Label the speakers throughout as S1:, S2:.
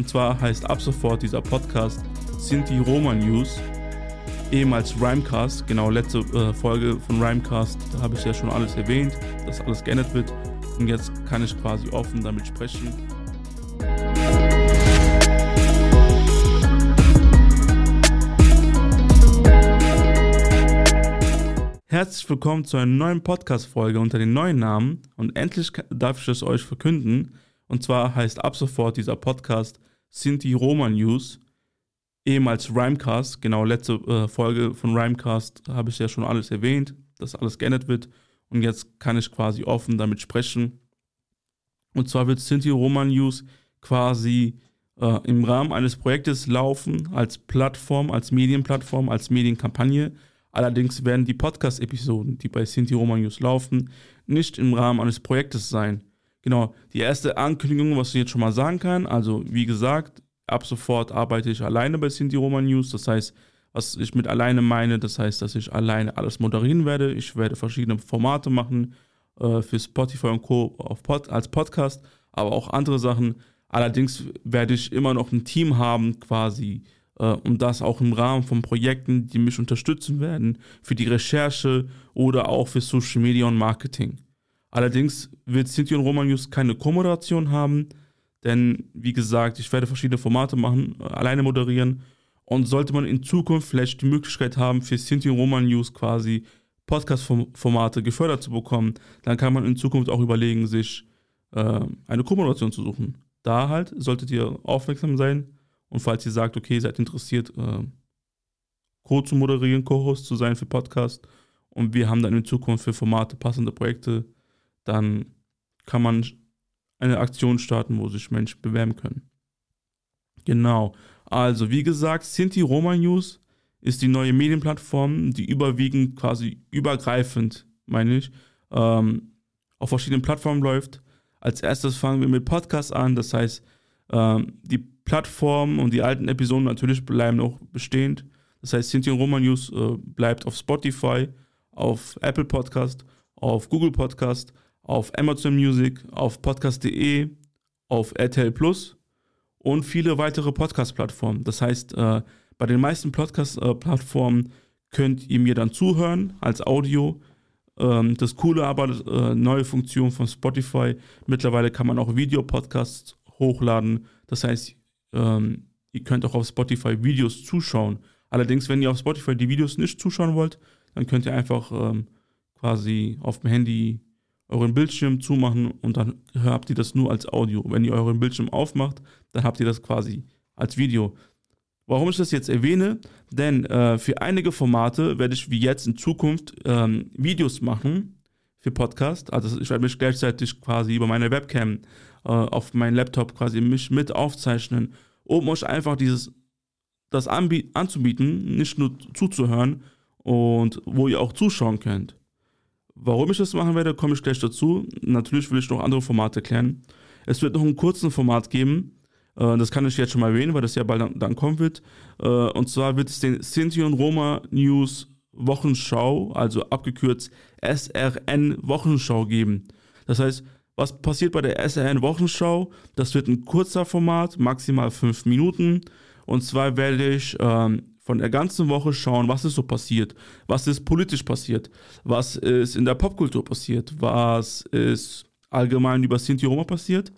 S1: Und zwar heißt ab sofort dieser Podcast Sinti Roma News, ehemals Rhymecast. Genau, letzte äh, Folge von Rhymecast, da habe ich ja schon alles erwähnt, dass alles geändert wird. Und jetzt kann ich quasi offen damit sprechen. Herzlich willkommen zu einer neuen Podcast-Folge unter den neuen Namen. Und endlich darf ich es euch verkünden. Und zwar heißt ab sofort dieser Podcast Sinti Roma News, ehemals Rhymecast. Genau, letzte äh, Folge von Rhymecast habe ich ja schon alles erwähnt, dass alles geändert wird. Und jetzt kann ich quasi offen damit sprechen. Und zwar wird Sinti Roma News quasi äh, im Rahmen eines Projektes laufen, als Plattform, als Medienplattform, als Medienkampagne Allerdings werden die Podcast-Episoden, die bei Sinti Roma News laufen, nicht im Rahmen eines Projektes sein. Genau, die erste Ankündigung, was ich jetzt schon mal sagen kann, also wie gesagt, ab sofort arbeite ich alleine bei Sinti Roma News. Das heißt, was ich mit alleine meine, das heißt, dass ich alleine alles moderieren werde. Ich werde verschiedene Formate machen äh, für Spotify und Co. Pod, als Podcast, aber auch andere Sachen. Allerdings werde ich immer noch ein Team haben, quasi äh, und das auch im Rahmen von Projekten, die mich unterstützen werden, für die Recherche oder auch für Social Media und Marketing. Allerdings wird Cynthia und Roman News keine Co-Moderation haben, denn wie gesagt, ich werde verschiedene Formate machen, äh, alleine moderieren und sollte man in Zukunft vielleicht die Möglichkeit haben, für Cynthia und Roman News quasi Podcast-Formate gefördert zu bekommen, dann kann man in Zukunft auch überlegen, sich äh, eine Co-Moderation zu suchen. Da halt solltet ihr aufmerksam sein, und falls ihr sagt, okay, seid interessiert, äh, Co zu moderieren, Co-Host zu sein für Podcast und wir haben dann in Zukunft für Formate passende Projekte, dann kann man eine Aktion starten, wo sich Menschen bewerben können. Genau. Also, wie gesagt, Sinti Roma News ist die neue Medienplattform, die überwiegend quasi übergreifend, meine ich, ähm, auf verschiedenen Plattformen läuft. Als erstes fangen wir mit Podcasts an, das heißt, ähm, die Plattformen und die alten Episoden natürlich bleiben noch bestehend. Das heißt, Sinti Roma News äh, bleibt auf Spotify, auf Apple Podcast, auf Google Podcast, auf Amazon Music, auf podcast.de, auf RTL Plus und viele weitere Podcast-Plattformen. Das heißt, äh, bei den meisten Podcast-Plattformen könnt ihr mir dann zuhören als Audio. Ähm, das Coole aber, äh, neue Funktion von Spotify, mittlerweile kann man auch Videopodcasts hochladen. Das heißt, ähm, ihr könnt auch auf Spotify Videos zuschauen. Allerdings, wenn ihr auf Spotify die Videos nicht zuschauen wollt, dann könnt ihr einfach ähm, quasi auf dem Handy euren Bildschirm zumachen und dann habt ihr das nur als Audio. Wenn ihr euren Bildschirm aufmacht, dann habt ihr das quasi als Video. Warum ich das jetzt erwähne? Denn äh, für einige Formate werde ich wie jetzt in Zukunft ähm, Videos machen für Podcast. Also ich werde mich gleichzeitig quasi über meine Webcam äh, auf meinen Laptop quasi mich mit aufzeichnen, um euch einfach dieses, das anzubieten, nicht nur zuzuhören und wo ihr auch zuschauen könnt. Warum ich das machen werde, komme ich gleich dazu. Natürlich will ich noch andere Formate klären. Es wird noch einen kurzen Format geben. Äh, das kann ich jetzt schon mal erwähnen, weil das ja bald dann, kommen wird. Äh, und zwar wird es den Sinti und Roma News Wochenschau, also abgekürzt SRN Wochenschau geben. Das heißt, was passiert bei der SRN Wochenschau? Das wird ein kurzer Format, maximal fünf Minuten. Und zwar werde ich ähm, von der ganzen Woche schauen, was ist so passiert, was ist politisch passiert, was ist in der Popkultur passiert, was ist allgemein über Sinti Roma passiert.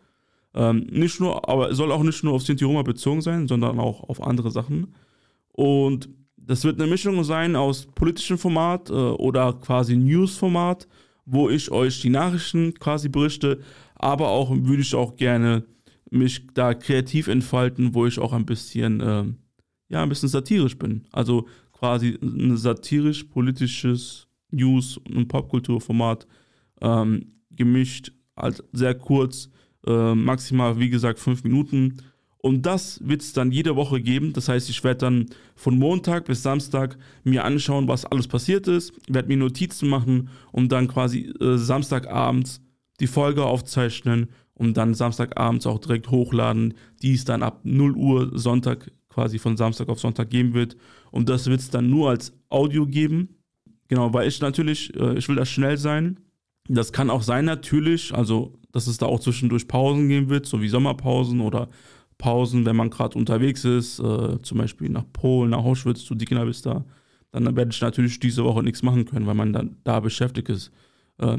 S1: Ähm, nicht nur, aber soll auch nicht nur auf Sinti Roma bezogen sein, sondern auch auf andere Sachen. Und das wird eine Mischung sein aus politischem Format äh, oder quasi News-Format wo ich euch die Nachrichten quasi berichte, aber auch würde ich auch gerne mich da kreativ entfalten, wo ich auch ein bisschen, äh, ja, ein bisschen satirisch bin. Also quasi ein satirisch-politisches News- und Popkulturformat ähm, gemischt, halt sehr kurz, äh, maximal, wie gesagt, fünf Minuten und das wird es dann jede Woche geben. Das heißt, ich werde dann von Montag bis Samstag mir anschauen, was alles passiert ist, werde mir Notizen machen und dann quasi äh, Samstagabends die Folge aufzeichnen und dann Samstagabends auch direkt hochladen, die es dann ab 0 Uhr Sonntag quasi von Samstag auf Sonntag geben wird. Und das wird es dann nur als Audio geben. Genau, weil ich natürlich, äh, ich will das schnell sein. Das kann auch sein natürlich, also dass es da auch zwischendurch Pausen geben wird, so wie Sommerpausen oder Pausen, wenn man gerade unterwegs ist, äh, zum Beispiel nach Polen, nach Auschwitz, zu Dikina Vista, dann werde ich natürlich diese Woche nichts machen können, weil man dann da beschäftigt ist. Äh,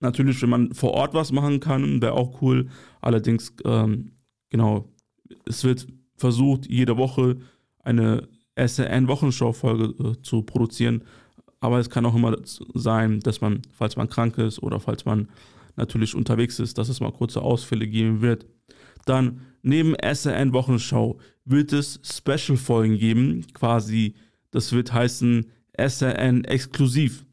S1: natürlich, wenn man vor Ort was machen kann, wäre auch cool. Allerdings, ähm, genau, es wird versucht, jede Woche eine SRN-Wochenschau-Folge äh, zu produzieren. Aber es kann auch immer sein, dass man, falls man krank ist oder falls man natürlich unterwegs ist, dass es mal kurze Ausfälle geben wird. Dann neben SRN Wochenschau wird es Special-Folgen geben, quasi, das wird heißen SRN exklusiv.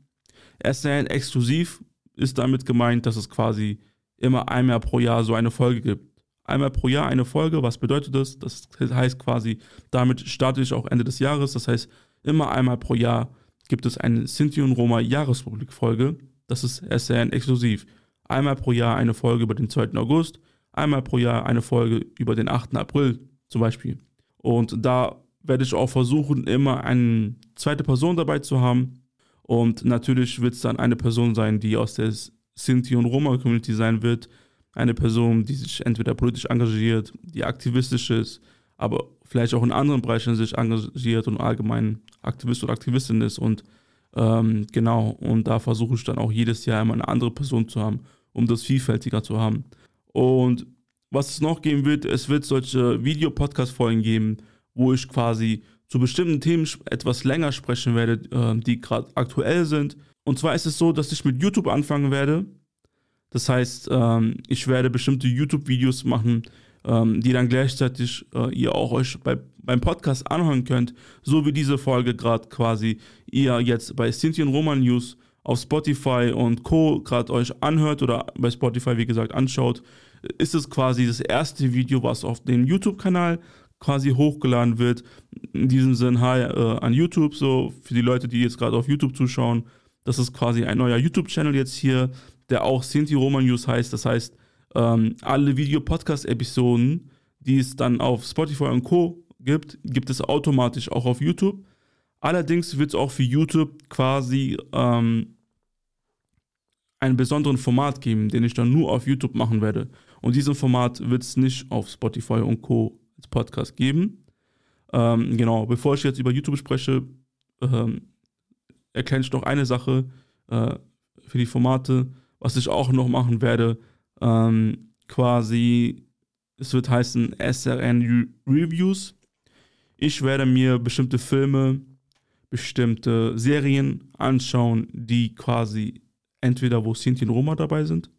S1: SRN exklusiv ist damit gemeint, dass es quasi immer einmal pro Jahr so eine Folge gibt. Einmal pro Jahr eine Folge, was bedeutet das? Das heißt quasi, damit starte ich auch Ende des Jahres. Das heißt, immer einmal pro Jahr gibt es eine Sinti und Roma Jahrespublik-Folge. Das ist SRN exklusiv. Einmal pro Jahr eine Folge über den 2. August, einmal pro Jahr eine Folge über den 8. April zum Beispiel. Und da werde ich auch versuchen, immer eine zweite Person dabei zu haben. Und natürlich wird es dann eine Person sein, die aus der Sinti- und Roma-Community sein wird. Eine Person, die sich entweder politisch engagiert, die aktivistisch ist, aber vielleicht auch in anderen Bereichen sich engagiert und allgemein Aktivist oder Aktivistin ist. Und ähm, genau, und da versuche ich dann auch jedes Jahr immer eine andere Person zu haben, um das vielfältiger zu haben. Und was es noch geben wird, es wird solche Videopodcast-Folgen geben, wo ich quasi zu bestimmten Themen etwas länger sprechen werde, äh, die gerade aktuell sind. Und zwar ist es so, dass ich mit YouTube anfangen werde. Das heißt, ähm, ich werde bestimmte YouTube-Videos machen, ähm, die dann gleichzeitig äh, ihr auch euch bei, beim Podcast anhören könnt, so wie diese Folge gerade quasi ihr jetzt bei Cynthia Roman News auf Spotify und Co. gerade euch anhört oder bei Spotify, wie gesagt, anschaut, ist es quasi das erste Video, was auf dem YouTube-Kanal quasi hochgeladen wird. In diesem Sinn, hi äh, an YouTube, so für die Leute, die jetzt gerade auf YouTube zuschauen. Das ist quasi ein neuer YouTube-Channel jetzt hier, der auch Sinti Roman News heißt. Das heißt, ähm, alle Video-Podcast-Episoden, die es dann auf Spotify und Co. gibt, gibt es automatisch auch auf YouTube. Allerdings wird es auch für YouTube quasi ähm, einen besonderen Format geben, den ich dann nur auf YouTube machen werde. Und diesen Format wird es nicht auf Spotify und Co. als Podcast geben. Ähm, genau, bevor ich jetzt über YouTube spreche, ähm, erkenne ich noch eine Sache äh, für die Formate, was ich auch noch machen werde ähm, quasi, es wird heißen SRN Reviews. Ich werde mir bestimmte Filme, bestimmte Serien anschauen, die quasi entweder wo Sinti und Roma dabei sind,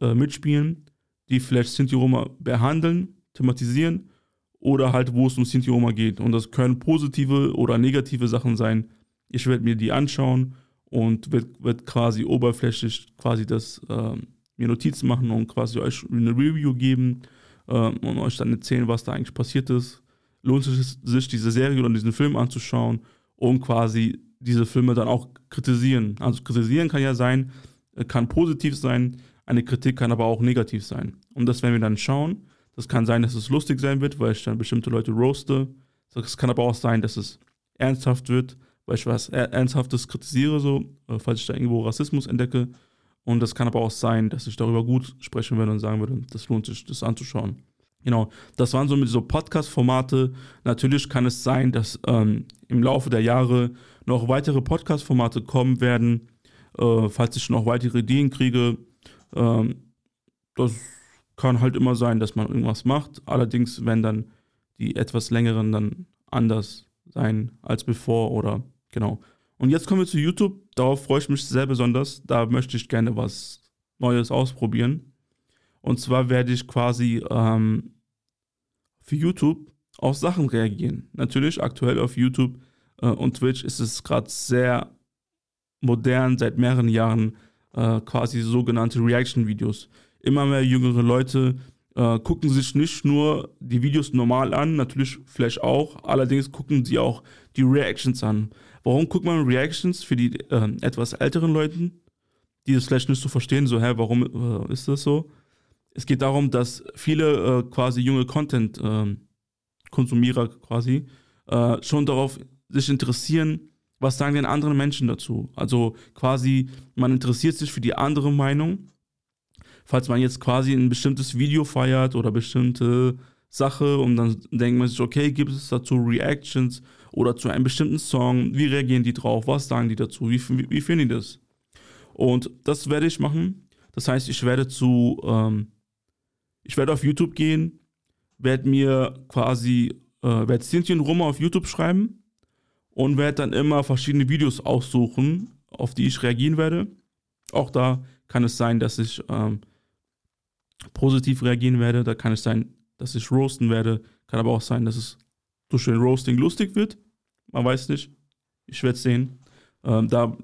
S1: äh, mitspielen, die vielleicht Sinti und Roma behandeln, thematisieren oder halt wo es um Sinti und Roma geht. Und das können positive oder negative Sachen sein. Ich werde mir die anschauen und wird, wird quasi oberflächlich quasi das ähm, mir Notizen machen und quasi euch eine Review geben ähm, und euch dann erzählen, was da eigentlich passiert ist. Lohnt es sich, diese Serie oder diesen Film anzuschauen und quasi diese Filme dann auch kritisieren. Also kritisieren kann ja sein, äh, kann positiv sein, eine Kritik kann aber auch negativ sein. Und das werden wir dann schauen. Das kann sein, dass es lustig sein wird, weil ich dann bestimmte Leute roaste. Es kann aber auch sein, dass es ernsthaft wird, weil ich was Ernsthaftes kritisiere, so, äh, falls ich da irgendwo Rassismus entdecke. Und das kann aber auch sein, dass ich darüber gut sprechen würde und sagen würde, das lohnt sich, das anzuschauen. Genau, das waren so mit so Podcast-Formate. Natürlich kann es sein, dass ähm, im Laufe der Jahre noch weitere Podcast-Formate kommen werden, äh, falls ich noch weitere Ideen kriege. Ähm, das kann halt immer sein, dass man irgendwas macht. Allerdings werden dann die etwas längeren dann anders sein als bevor oder genau. Und jetzt kommen wir zu YouTube. Darauf freue ich mich sehr besonders. Da möchte ich gerne was Neues ausprobieren. Und zwar werde ich quasi ähm, für YouTube auf Sachen reagieren. Natürlich aktuell auf YouTube äh, und Twitch ist es gerade sehr modern, seit mehreren Jahren äh, quasi sogenannte Reaction-Videos. Immer mehr jüngere Leute äh, gucken sich nicht nur die Videos normal an, natürlich vielleicht auch, allerdings gucken sie auch die Reactions an. Warum guckt man Reactions für die äh, etwas älteren Leuten, die das vielleicht nicht so verstehen, so, hä, warum äh, ist das so? Es geht darum, dass viele äh, quasi junge Content-Konsumierer ähm, quasi äh, schon darauf sich interessieren, was sagen denn andere Menschen dazu? Also quasi, man interessiert sich für die andere Meinung. Falls man jetzt quasi ein bestimmtes Video feiert oder bestimmte Sache und dann denkt man sich, okay, gibt es dazu Reactions oder zu einem bestimmten Song? Wie reagieren die drauf? Was sagen die dazu? Wie, wie, wie finden die das? Und das werde ich machen. Das heißt, ich werde zu, ähm, ich werde auf YouTube gehen, werde mir quasi, äh, werde Cynthia Roma auf YouTube schreiben und werde dann immer verschiedene Videos aussuchen, auf die ich reagieren werde. Auch da kann es sein, dass ich ähm, positiv reagieren werde. Da kann es sein, dass ich roasten werde. Kann aber auch sein, dass es durch den Roasting lustig wird. Man weiß nicht. Ich werde sehen. Ähm, da,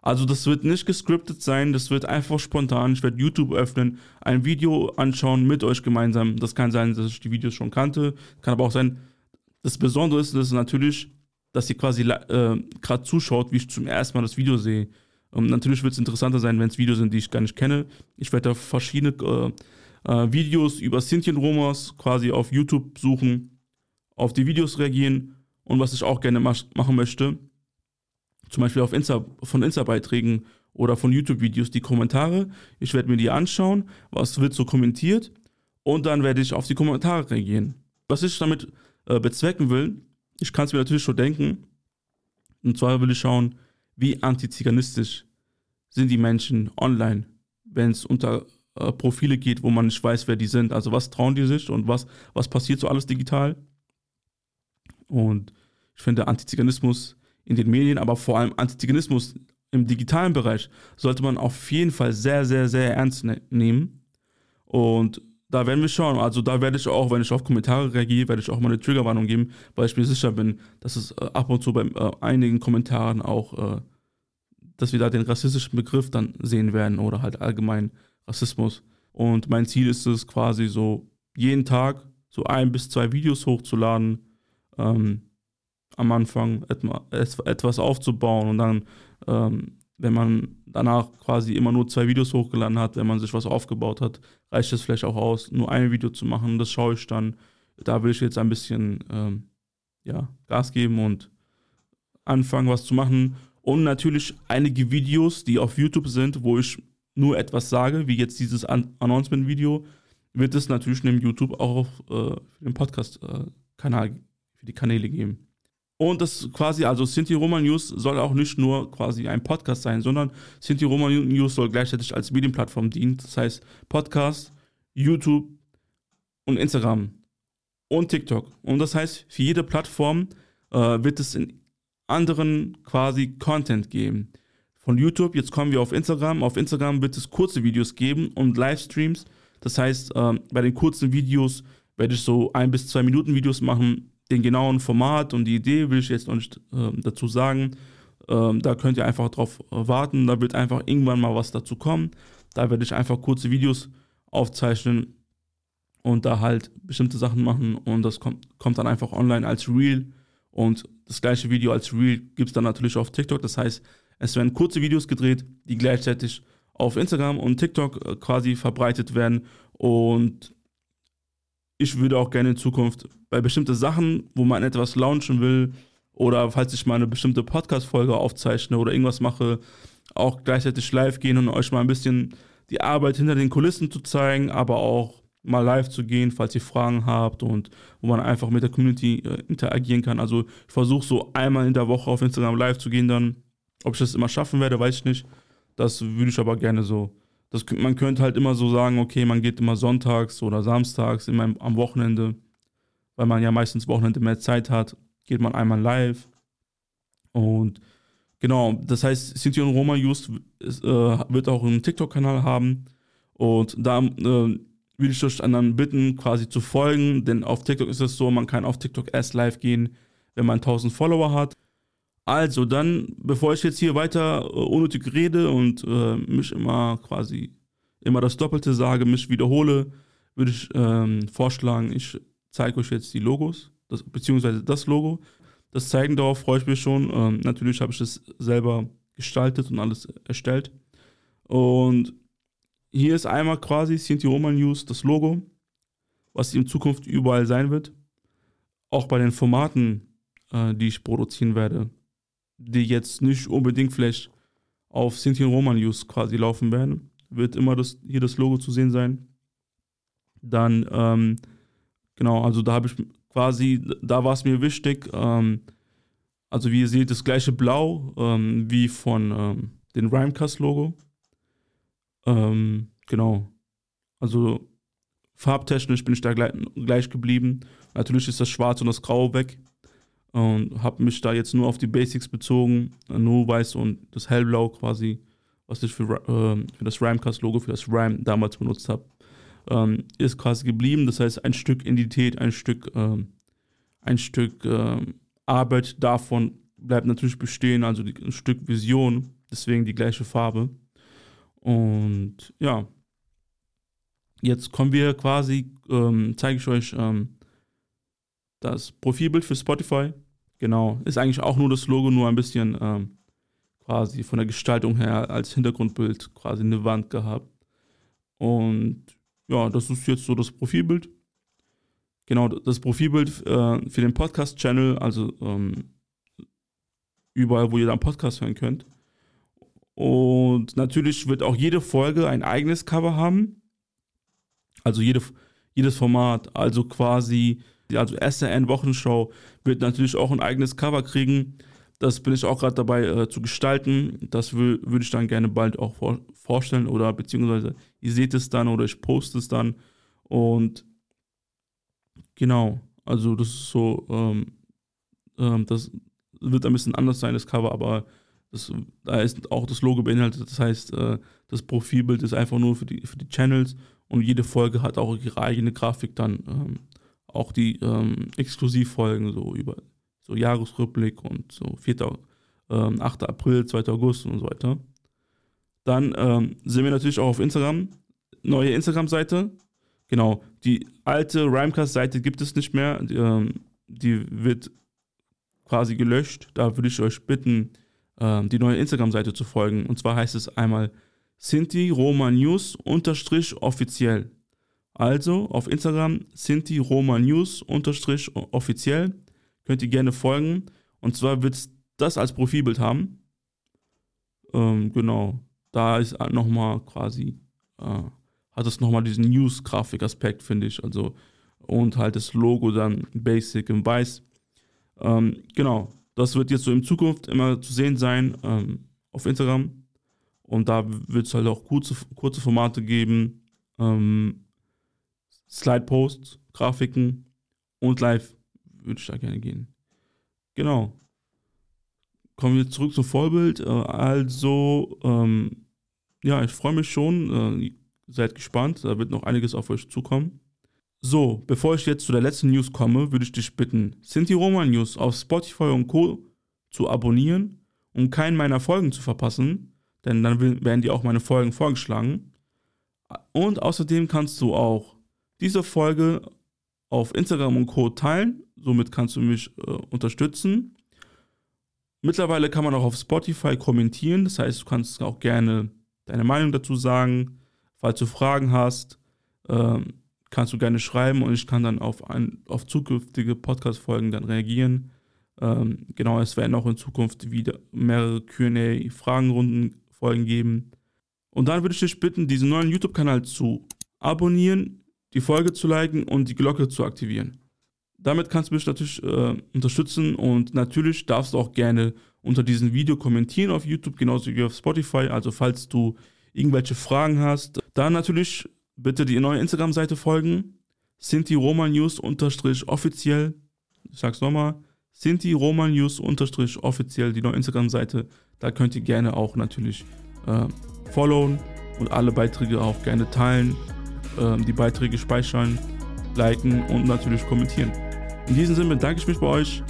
S1: also das wird nicht gescriptet sein, das wird einfach spontan. Ich werde YouTube öffnen, ein Video anschauen mit euch gemeinsam. Das kann sein, dass ich die Videos schon kannte. Kann aber auch sein, das Besondere ist, dass natürlich, dass ihr quasi äh, gerade zuschaut, wie ich zum ersten Mal das Video sehe. Und natürlich wird es interessanter sein, wenn es Videos sind, die ich gar nicht kenne. Ich werde da verschiedene äh, äh, Videos über Sinti-Romas quasi auf YouTube suchen, auf die Videos reagieren und was ich auch gerne mach machen möchte, zum Beispiel auf Insta, von Insta-Beiträgen oder von YouTube-Videos die Kommentare. Ich werde mir die anschauen, was wird so kommentiert und dann werde ich auf die Kommentare reagieren. Was ich damit äh, bezwecken will, ich kann es mir natürlich schon denken, und zwar will ich schauen, wie antiziganistisch sind die Menschen online, wenn es unter äh, Profile geht, wo man nicht weiß, wer die sind. Also was trauen die sich und was, was passiert so alles digital. Und ich finde Antiziganismus in den Medien, aber vor allem Antiziganismus im digitalen Bereich sollte man auf jeden Fall sehr, sehr, sehr ernst ne nehmen. Und da werden wir schauen. Also da werde ich auch, wenn ich auf Kommentare reagiere, werde ich auch mal eine Triggerwarnung geben, weil ich mir sicher bin, dass es äh, ab und zu bei äh, einigen Kommentaren auch, äh, dass wir da den rassistischen Begriff dann sehen werden oder halt allgemein Rassismus. Und mein Ziel ist es quasi so, jeden Tag so ein bis zwei Videos hochzuladen, ähm, am Anfang etwas aufzubauen und dann, ähm, wenn man danach quasi immer nur zwei Videos hochgeladen hat, wenn man sich was aufgebaut hat, reicht es vielleicht auch aus, nur ein Video zu machen. Das schaue ich dann. Da will ich jetzt ein bisschen ähm, ja, Gas geben und anfangen, was zu machen. Und natürlich einige Videos, die auf YouTube sind, wo ich nur etwas sage, wie jetzt dieses An Announcement-Video, wird es natürlich neben YouTube auch auf äh, den Podcast-Kanal, äh, für die Kanäle geben. Und das quasi, also Sinti Roma News soll auch nicht nur quasi ein Podcast sein, sondern Sinti Roma News soll gleichzeitig als Medienplattform dienen. Das heißt Podcast, YouTube und Instagram und TikTok. Und das heißt, für jede Plattform äh, wird es in anderen quasi Content geben von YouTube. Jetzt kommen wir auf Instagram. Auf Instagram wird es kurze Videos geben und Livestreams. Das heißt, ähm, bei den kurzen Videos werde ich so ein bis zwei Minuten Videos machen. Den genauen Format und die Idee will ich jetzt noch nicht äh, dazu sagen. Ähm, da könnt ihr einfach drauf äh, warten. Da wird einfach irgendwann mal was dazu kommen. Da werde ich einfach kurze Videos aufzeichnen und da halt bestimmte Sachen machen und das kommt, kommt dann einfach online als Reel und das gleiche Video als Reel gibt es dann natürlich auf TikTok. Das heißt, es werden kurze Videos gedreht, die gleichzeitig auf Instagram und TikTok äh, quasi verbreitet werden. Und ich würde auch gerne in Zukunft bei bestimmten Sachen, wo man etwas launchen will, oder falls ich mal eine bestimmte Podcast-Folge aufzeichne oder irgendwas mache, auch gleichzeitig live gehen und euch mal ein bisschen die Arbeit hinter den Kulissen zu zeigen, aber auch mal live zu gehen, falls ihr Fragen habt und wo man einfach mit der Community äh, interagieren kann. Also ich versuche so einmal in der Woche auf Instagram live zu gehen dann ob ich das immer schaffen werde, weiß ich nicht. Das würde ich aber gerne so. Das, man könnte halt immer so sagen, okay, man geht immer sonntags oder samstags immer am Wochenende, weil man ja meistens Wochenende mehr Zeit hat, geht man einmal live. Und genau, das heißt, Sinti und Roma Just ist, äh, wird auch einen TikTok-Kanal haben. Und da äh, würde ich euch dann bitten, quasi zu folgen, denn auf TikTok ist es so, man kann auf TikTok erst live gehen, wenn man 1000 Follower hat. Also dann, bevor ich jetzt hier weiter äh, unnötig rede und äh, mich immer quasi immer das Doppelte sage, mich wiederhole, würde ich ähm, vorschlagen, ich zeige euch jetzt die Logos, das, beziehungsweise das Logo. Das Zeigen darauf freue ich mich schon. Ähm, natürlich habe ich es selber gestaltet und alles erstellt. Und hier ist einmal quasi Sinti Roma News das Logo, was in Zukunft überall sein wird. Auch bei den Formaten, äh, die ich produzieren werde die jetzt nicht unbedingt vielleicht auf Sinti Roman News quasi laufen werden, wird immer das, hier das Logo zu sehen sein. Dann, ähm, Genau, also da habe ich quasi, da war es mir wichtig, ähm, also wie ihr seht, das gleiche Blau ähm, wie von ähm, dem Rhymecast-Logo. Ähm, genau. Also farbtechnisch bin ich da gleich, gleich geblieben. Natürlich ist das Schwarz und das Grau weg. Und habe mich da jetzt nur auf die Basics bezogen. Nur weiß und das Hellblau quasi, was ich für, äh, für das Rhymecast-Logo, für das Rhyme damals benutzt habe, ähm, ist quasi geblieben. Das heißt, ein Stück Identität, ein Stück, ähm, ein Stück ähm, Arbeit davon bleibt natürlich bestehen, also die, ein Stück Vision, deswegen die gleiche Farbe. Und ja, jetzt kommen wir quasi, ähm, zeige ich euch ähm, das Profilbild für Spotify. Genau, ist eigentlich auch nur das Logo, nur ein bisschen ähm, quasi von der Gestaltung her als Hintergrundbild quasi eine Wand gehabt. Und ja, das ist jetzt so das Profilbild. Genau, das Profilbild äh, für den Podcast-Channel, also ähm, überall, wo ihr dann Podcast hören könnt. Und natürlich wird auch jede Folge ein eigenes Cover haben. Also jede, jedes Format, also quasi, also SRN-Wochenshow wird natürlich auch ein eigenes Cover kriegen. Das bin ich auch gerade dabei äh, zu gestalten. Das würde ich dann gerne bald auch vor vorstellen oder beziehungsweise ihr seht es dann oder ich poste es dann. Und genau, also das ist so, ähm, ähm, das wird ein bisschen anders sein, das Cover, aber das, da ist auch das Logo beinhaltet. Das heißt, äh, das Profilbild ist einfach nur für die, für die Channels und jede Folge hat auch ihre eigene Grafik dann. Ähm, auch die ähm, Exklusivfolgen, so über so Jahresrückblick und so 4. Ähm, 8. April, 2. August und so weiter. Dann ähm, sind wir natürlich auch auf Instagram. Neue Instagram-Seite. Genau, die alte Rhymecast-Seite gibt es nicht mehr. Die, ähm, die, wird quasi gelöscht. Da würde ich euch bitten, ähm, die neue Instagram-Seite zu folgen. Und zwar heißt es einmal Sinti Roma News unterstrich offiziell. Also auf Instagram Sinti Roma News offiziell könnt ihr gerne folgen. Und zwar wird es das als Profilbild haben. Ähm, genau. Da ist nochmal quasi, äh, hat es nochmal diesen News-Grafik-Aspekt, finde ich. Also, und halt das Logo dann basic in weiß. Ähm, genau. Das wird jetzt so in Zukunft immer zu sehen sein ähm, auf Instagram. Und da wird es halt auch kurze, kurze Formate geben. Ähm, Slide-Posts, Grafiken und live würde ich da gerne gehen. Genau. Kommen wir zurück zum Vorbild. Äh, also, ähm, ja, ich freue mich schon. Äh, seid gespannt. Da wird noch einiges auf euch zukommen. So, bevor ich jetzt zu der letzten News komme, würde ich dich bitten, Sinti Roma News auf Spotify und Co. zu abonnieren, um keinen meiner Folgen zu verpassen, denn dann werden dir auch meine Folgen vorgeschlagen. Und außerdem kannst du auch diese Folge auf Instagram und Co. teilen Somit kannst du mich äh, unterstützen. Mittlerweile kann man auch auf Spotify kommentieren. Das heißt, du kannst auch gerne deine Meinung dazu sagen. Falls du Fragen hast, ähm, kannst du gerne schreiben und ich kann dann auf, ein, auf zukünftige Podcast-Folgen dann reagieren. Ähm, genau, es werden auch in Zukunft wieder mehrere QA-Fragenrunden-Folgen geben. Und dann würde ich dich bitten, diesen neuen YouTube-Kanal zu abonnieren, die Folge zu liken und die Glocke zu aktivieren damit kannst du mich natürlich äh, unterstützen und natürlich darfst du auch gerne unter diesem Video kommentieren auf YouTube, genauso wie auf Spotify. Also falls du irgendwelche Fragen hast, dann natürlich bitte die neue Instagram-Seite folgen. Sinti Roman News unterstrich offiziell. Ich sag's nochmal. Sinti Roman News unterstrich offiziell, die neue Instagram-Seite. Da könnt ihr gerne auch natürlich äh, followen und alle Beiträge auch gerne teilen, äh, die Beiträge speichern, liken und natürlich kommentieren. In diesem Sinne bedanke ich mich bei euch.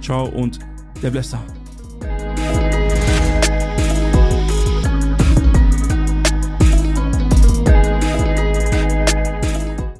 S1: Ciao und der Bläster.